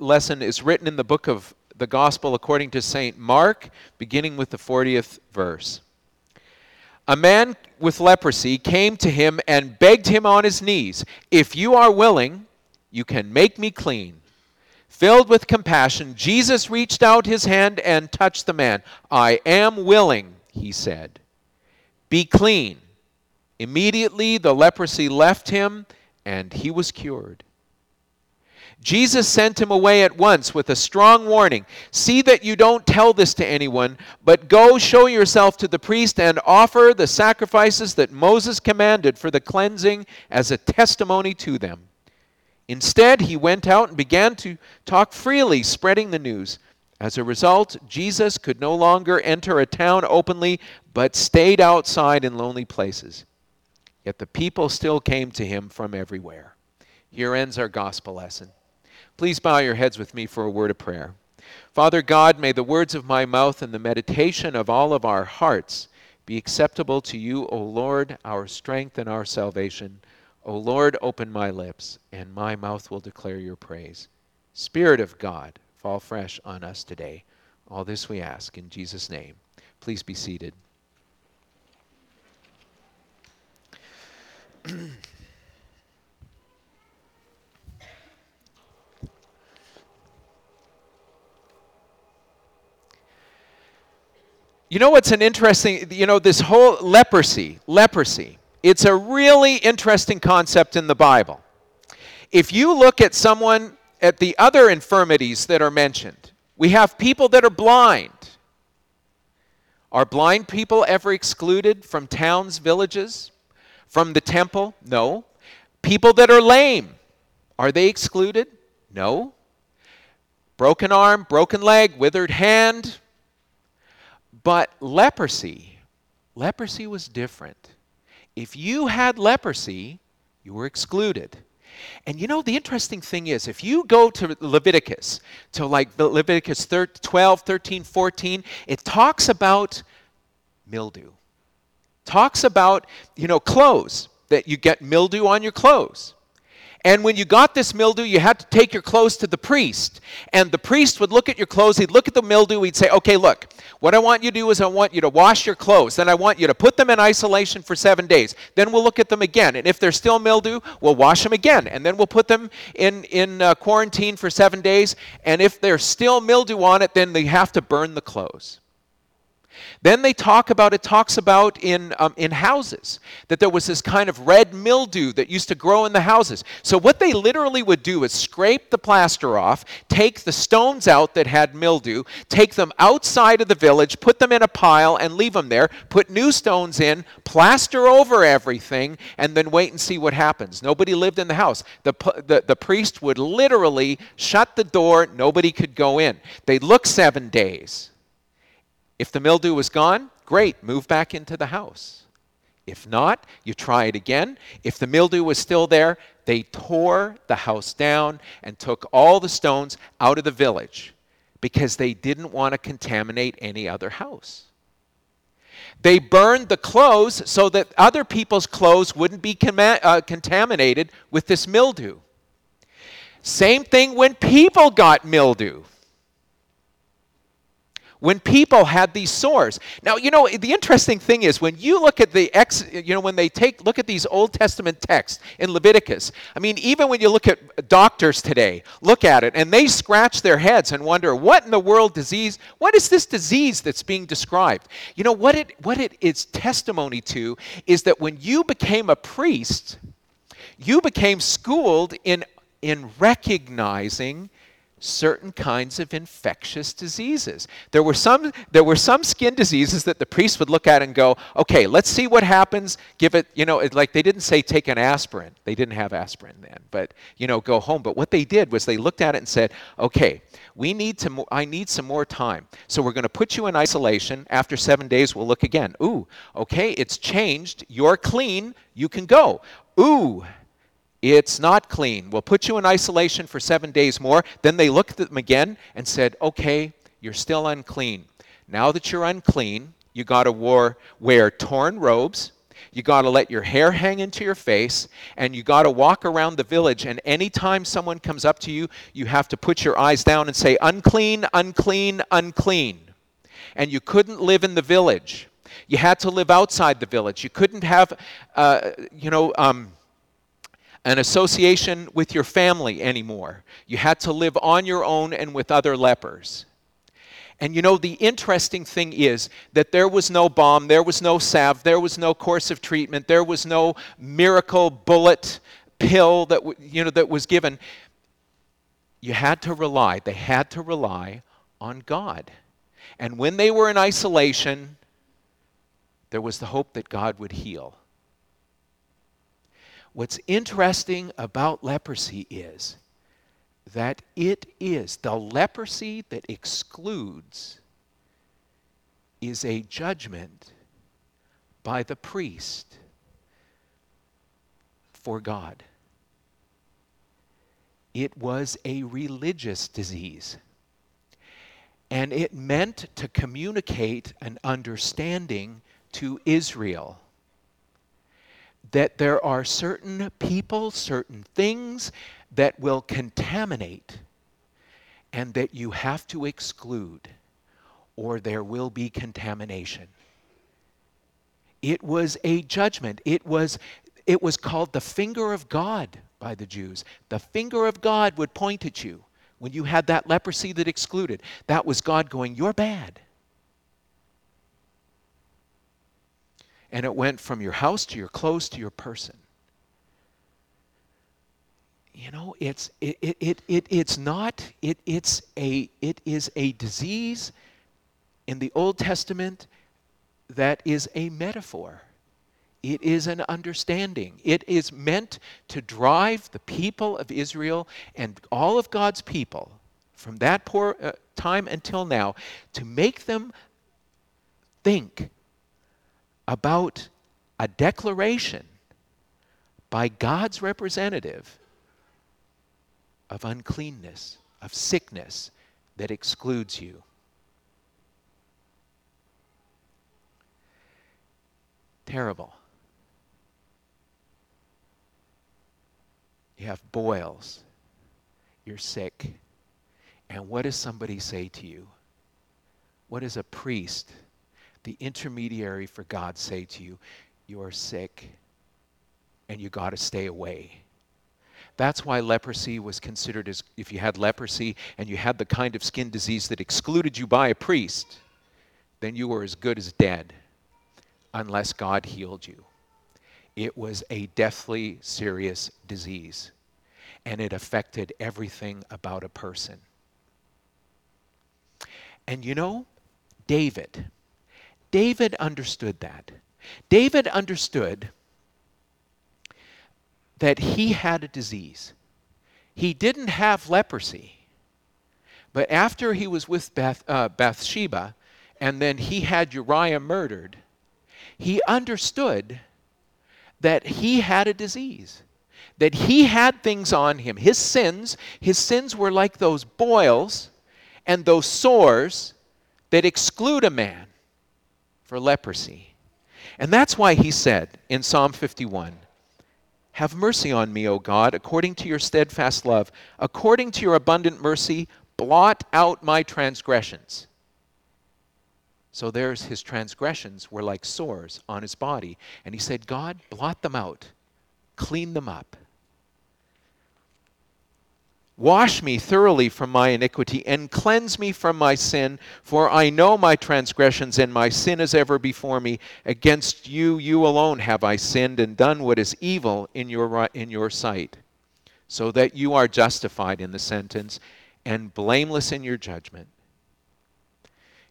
lesson is written in the book of the Gospel according to St. Mark, beginning with the 40th verse. A man with leprosy came to him and begged him on his knees, If you are willing, you can make me clean. Filled with compassion, Jesus reached out his hand and touched the man. I am willing, he said. Be clean. Immediately the leprosy left him, and he was cured. Jesus sent him away at once with a strong warning See that you don't tell this to anyone, but go show yourself to the priest and offer the sacrifices that Moses commanded for the cleansing as a testimony to them. Instead, he went out and began to talk freely, spreading the news. As a result, Jesus could no longer enter a town openly, but stayed outside in lonely places. Yet the people still came to him from everywhere. Here ends our gospel lesson. Please bow your heads with me for a word of prayer. Father God, may the words of my mouth and the meditation of all of our hearts be acceptable to you, O Lord, our strength and our salvation. O Lord, open my lips, and my mouth will declare your praise. Spirit of God, fall fresh on us today. All this we ask in Jesus' name. Please be seated. You know what's an interesting, you know, this whole leprosy, leprosy, it's a really interesting concept in the Bible. If you look at someone, at the other infirmities that are mentioned, we have people that are blind. Are blind people ever excluded from towns, villages, from the temple? No. People that are lame, are they excluded? No. Broken arm, broken leg, withered hand, but leprosy, leprosy was different. If you had leprosy, you were excluded. And you know, the interesting thing is, if you go to Leviticus, to like Leviticus 12, 13, 14, it talks about mildew. Talks about, you know, clothes, that you get mildew on your clothes. And when you got this mildew, you had to take your clothes to the priest. And the priest would look at your clothes, he'd look at the mildew, he'd say, Okay, look, what I want you to do is I want you to wash your clothes. Then I want you to put them in isolation for seven days. Then we'll look at them again. And if they're still mildew, we'll wash them again. And then we'll put them in, in uh, quarantine for seven days. And if there's still mildew on it, then they have to burn the clothes. Then they talk about, it talks about in, um, in houses, that there was this kind of red mildew that used to grow in the houses. So, what they literally would do is scrape the plaster off, take the stones out that had mildew, take them outside of the village, put them in a pile, and leave them there, put new stones in, plaster over everything, and then wait and see what happens. Nobody lived in the house. The, the, the priest would literally shut the door, nobody could go in. They'd look seven days. If the mildew was gone, great, move back into the house. If not, you try it again. If the mildew was still there, they tore the house down and took all the stones out of the village because they didn't want to contaminate any other house. They burned the clothes so that other people's clothes wouldn't be com- uh, contaminated with this mildew. Same thing when people got mildew when people had these sores. Now, you know, the interesting thing is when you look at the ex, you know, when they take look at these Old Testament texts in Leviticus, I mean, even when you look at doctors today, look at it and they scratch their heads and wonder, what in the world disease, what is this disease that's being described? You know, what it what it is testimony to is that when you became a priest, you became schooled in in recognizing certain kinds of infectious diseases. There were some there were some skin diseases that the priest would look at and go, "Okay, let's see what happens. Give it, you know, it, like they didn't say take an aspirin. They didn't have aspirin then, but you know, go home. But what they did was they looked at it and said, "Okay, we need to I need some more time. So we're going to put you in isolation. After 7 days we'll look again. Ooh, okay, it's changed. You're clean. You can go. Ooh, it's not clean. We'll put you in isolation for seven days more. Then they looked at them again and said, Okay, you're still unclean. Now that you're unclean, you got to wear torn robes You got to let your hair hang into your face, and you got to walk around the village. And anytime someone comes up to you, you have to put your eyes down and say, unclean, unclean, unclean. And you couldn't live in the village. You had to live outside the village. You couldn't have, uh, you know, um, an association with your family anymore. You had to live on your own and with other lepers. And you know, the interesting thing is that there was no balm, there was no salve, there was no course of treatment, there was no miracle bullet pill that, you know, that was given. You had to rely, they had to rely on God. And when they were in isolation, there was the hope that God would heal. What's interesting about leprosy is that it is the leprosy that excludes is a judgment by the priest for God. It was a religious disease. And it meant to communicate an understanding to Israel that there are certain people, certain things that will contaminate and that you have to exclude, or there will be contamination. It was a judgment. It was, it was called the finger of God by the Jews. The finger of God would point at you when you had that leprosy that excluded. That was God going, You're bad. And it went from your house to your clothes to your person. You know it's it, it, it, it, it's not it, it's a it is a disease in the old testament that is a metaphor. It is an understanding. It is meant to drive the people of israel and all of god's people from that poor uh, time until now to make them think about a declaration by god's representative of uncleanness, of sickness that excludes you. Terrible. You have boils. You're sick. And what does somebody say to you? What does a priest, the intermediary for God, say to you? You're sick and you got to stay away. That's why leprosy was considered as if you had leprosy and you had the kind of skin disease that excluded you by a priest, then you were as good as dead unless God healed you. It was a deathly serious disease, and it affected everything about a person. And you know, David, David understood that. David understood that he had a disease. He didn't have leprosy. But after he was with Beth, uh, Bathsheba, and then he had Uriah murdered, he understood that he had a disease, that he had things on him. His sins, his sins were like those boils and those sores that exclude a man for leprosy. And that's why he said in Psalm 51 have mercy on me, O God, according to your steadfast love. According to your abundant mercy, blot out my transgressions. So there's his transgressions were like sores on his body. And he said, God, blot them out, clean them up. Wash me thoroughly from my iniquity and cleanse me from my sin, for I know my transgressions and my sin is ever before me. Against you, you alone have I sinned and done what is evil in your, in your sight, so that you are justified in the sentence and blameless in your judgment.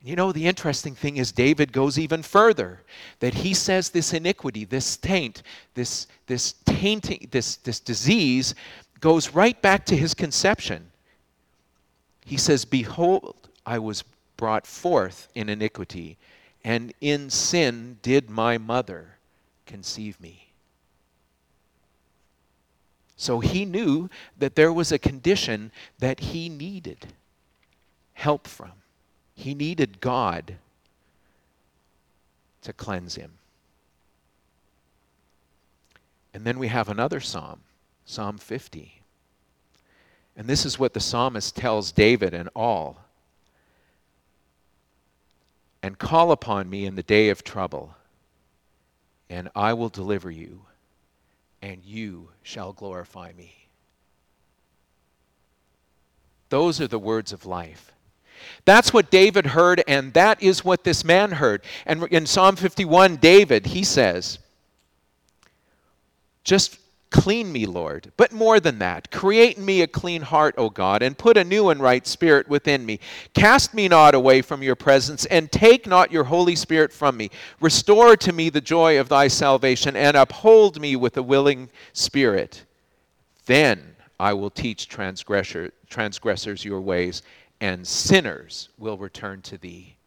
You know, the interesting thing is, David goes even further. That he says this iniquity, this taint, this, this tainting, this, this disease goes right back to his conception. He says, Behold, I was brought forth in iniquity, and in sin did my mother conceive me. So he knew that there was a condition that he needed help from. He needed God to cleanse him. And then we have another psalm, Psalm 50. And this is what the psalmist tells David and all. And call upon me in the day of trouble, and I will deliver you, and you shall glorify me. Those are the words of life. That's what David heard, and that is what this man heard. And in Psalm 51, David, he says, Just clean me, Lord. But more than that, create in me a clean heart, O God, and put a new and right spirit within me. Cast me not away from your presence, and take not your Holy Spirit from me. Restore to me the joy of thy salvation, and uphold me with a willing spirit. Then I will teach transgressor, transgressors your ways, and sinners will return to thee.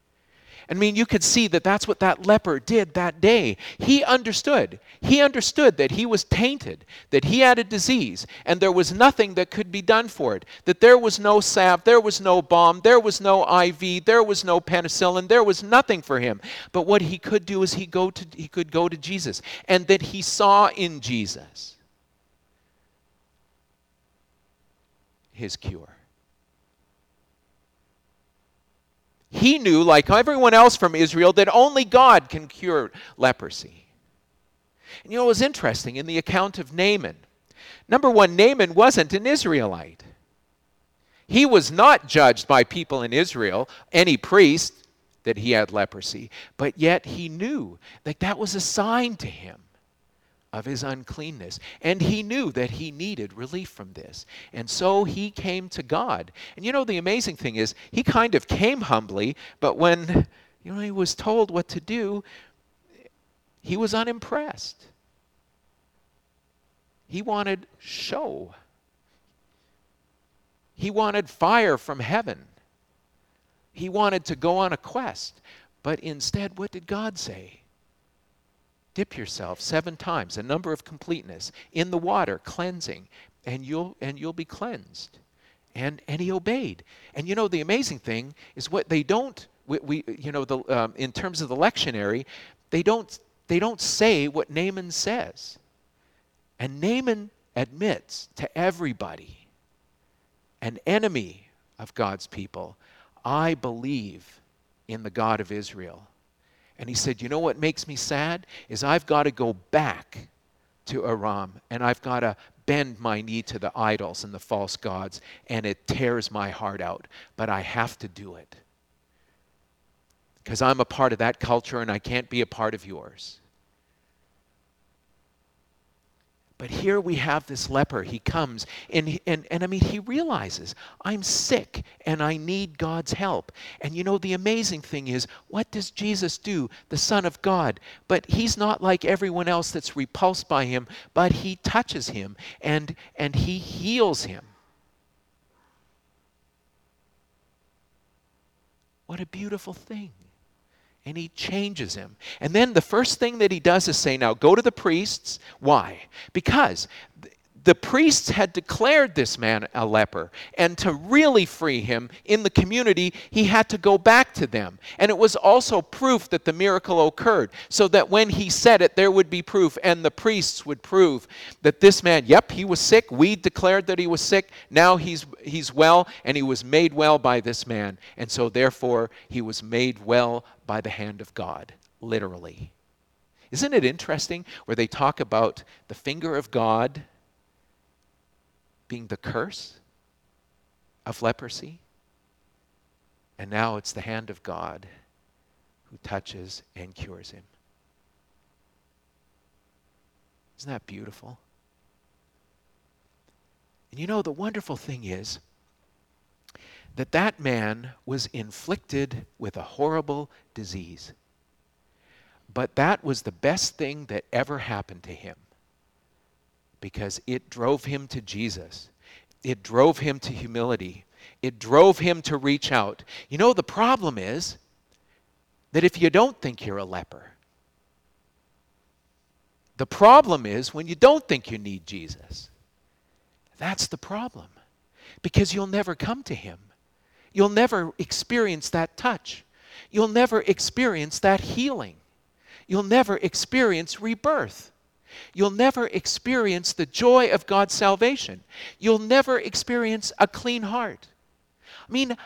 I mean, you could see that that's what that leper did that day. He understood. He understood that he was tainted, that he had a disease, and there was nothing that could be done for it. That there was no salve, there was no balm, there was no IV, there was no penicillin, there was nothing for him. But what he could do is he, go to, he could go to Jesus, and that he saw in Jesus his cure. He knew, like everyone else from Israel, that only God can cure leprosy. And you know, it was interesting in the account of Naaman. Number one, Naaman wasn't an Israelite. He was not judged by people in Israel, any priest, that he had leprosy, but yet he knew that that was a sign to him of his uncleanness. And he knew that he needed relief from this. And so he came to God. And you know, the amazing thing is, he kind of came humbly, but when you know, he was told what to do, he was unimpressed. He wanted show. He wanted fire from heaven. He wanted to go on a quest. But instead, what did God say? Dip yourself seven times, a number of completeness, in the water, cleansing, and you'll, and you'll be cleansed. And, and he obeyed. And you know, the amazing thing is what they don't, we, we you know, the, um, in terms of the lectionary, they don't, they don't say what Naaman says. And Naaman admits to everybody, an enemy of God's people, I believe in the God of Israel. And he said, You know what makes me sad? Is I've got to go back to Aram and I've got to bend my knee to the idols and the false gods, and it tears my heart out. But I have to do it because I'm a part of that culture and I can't be a part of yours. But here we have this leper. He comes, and, and, and I mean, he realizes, I'm sick and I need God's help. And you know, the amazing thing is, what does Jesus do, the Son of God? But he's not like everyone else that's repulsed by him, but he touches him and, and he heals him. What a beautiful thing and he changes him. And then the first thing that he does is say, Now go to the priests. Why? Because the priests had declared this man a leper. And to really free him in the community, he had to go back to them. And it was also proof that the miracle occurred, so that when he said it, there would be proof. And the priests would prove that this man, yep, he was sick. We declared that he was sick. Now he's, he's well, and he was made well by this man. And so, therefore, he was made well by the hand of God, literally. Isn't it interesting where they talk about the finger of God? Being the curse of leprosy. And now it's the hand of God who touches and cures him. Isn't that beautiful? And you know, the wonderful thing is that that man was inflicted with a horrible disease. But that was the best thing that ever happened to him because it drove him to Jesus. It drove him to humility. It drove him to reach out. You know, the problem is that if you don't think you're a leper, the problem is when you don't think you need Jesus. That's the problem. Because you'll never come to him. You'll never experience that touch. You'll never experience that healing. You'll never experience rebirth. You'll never experience the joy of God's salvation. You'll never experience a clean heart. I mean,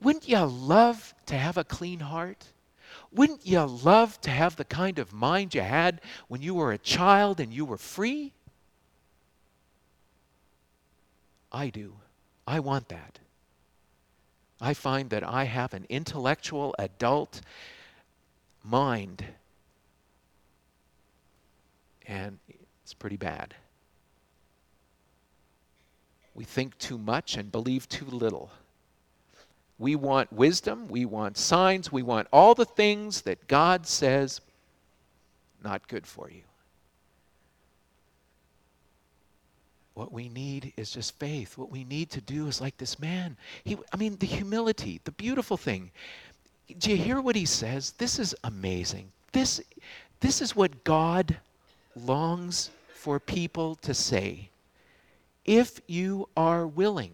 wouldn't you love to have a clean heart? Wouldn't you love to have the kind of mind you had when you were a child and you were free? I do. I want that. I find that I have an intellectual, adult mind, and it's pretty bad. We think too much and believe too little. We want wisdom, we want signs, we want all the things that God says not good for you. What we need is just faith. What we need to do is like this man. He, I mean, the humility, the beautiful thing. Do you hear what he says? This is amazing. This, this is what God longs for people to say. If you are willing,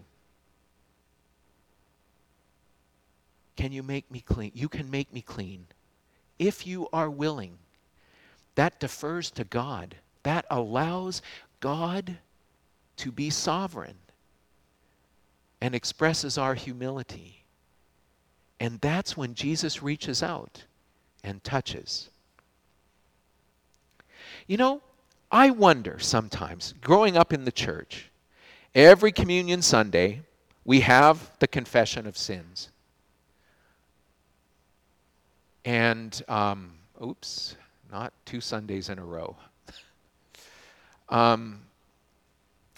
can you make me clean? You can make me clean. If you are willing, that defers to God. That allows God to be sovereign and expresses our humility. And that's when Jesus reaches out and touches. You know, I wonder sometimes, growing up in the church, every communion Sunday, we have the confession of sins. And, um, oops, not two Sundays in a row. um,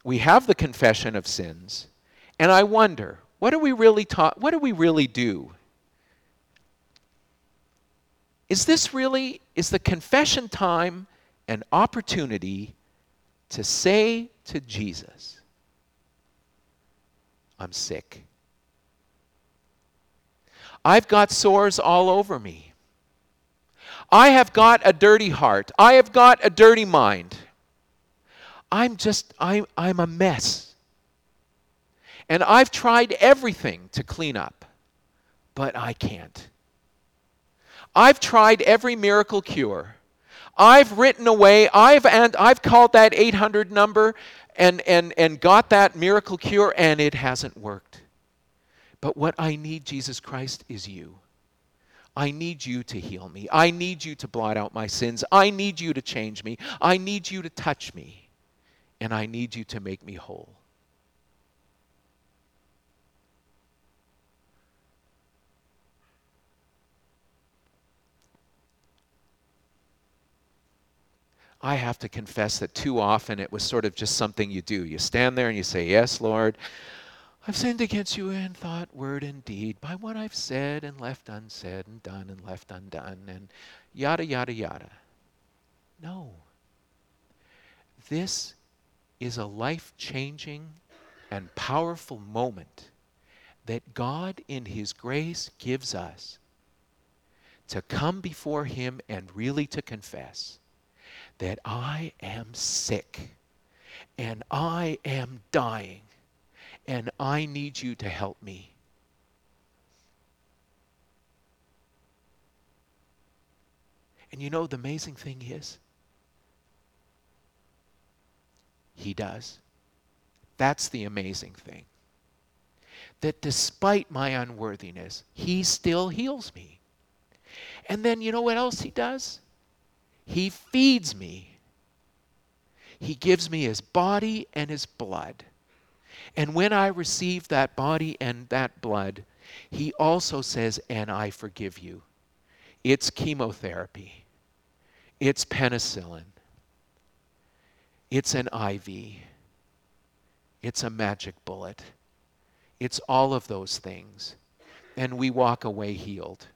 we have the confession of sins, and I wonder, what do we really taught? What do we really do? Is this really is the confession time an opportunity to say to Jesus, I'm sick. I've got sores all over me. I have got a dirty heart. I have got a dirty mind. I'm just, I'm, I'm a mess. And I've tried everything to clean up, but I can't. I've tried every miracle cure. I've written away, I've, and I've called that 800 number and, and, and got that miracle cure, and it hasn't worked. But what I need, Jesus Christ, is you. I need you to heal me. I need you to blot out my sins. I need you to change me. I need you to touch me and I need you to make me whole. I have to confess that too often it was sort of just something you do. You stand there and you say, Yes, Lord, I've sinned against you in thought, word, and deed, by what I've said and left unsaid, and done and left undone, and yada, yada, yada. No. This is a life changing and powerful moment that God, in His grace, gives us to come before Him and really to confess that I am sick and I am dying and I need you to help me. And you know, the amazing thing is, He does. That's the amazing thing. That despite my unworthiness, He still heals me. And then you know what else He does? He feeds me. He gives me His body and His blood. And when I receive that body and that blood, He also says, and I forgive you. It's chemotherapy, it's penicillin, it's an IV. It's a magic bullet. It's all of those things. And we walk away healed.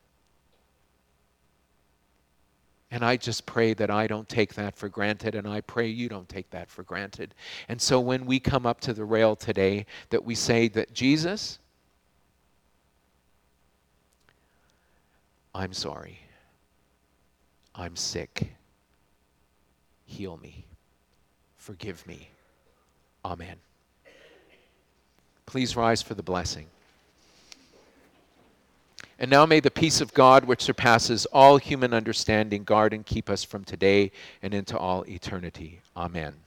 And I just pray that I don't take that for granted, and I pray you don't take that for granted. And so when we come up to the rail today, that we say that Jesus, I'm sorry. I'm sick. Heal me forgive me. Amen. Please rise for the blessing. And now may the peace of God, which surpasses all human understanding, guard and keep us from today and into all eternity. Amen.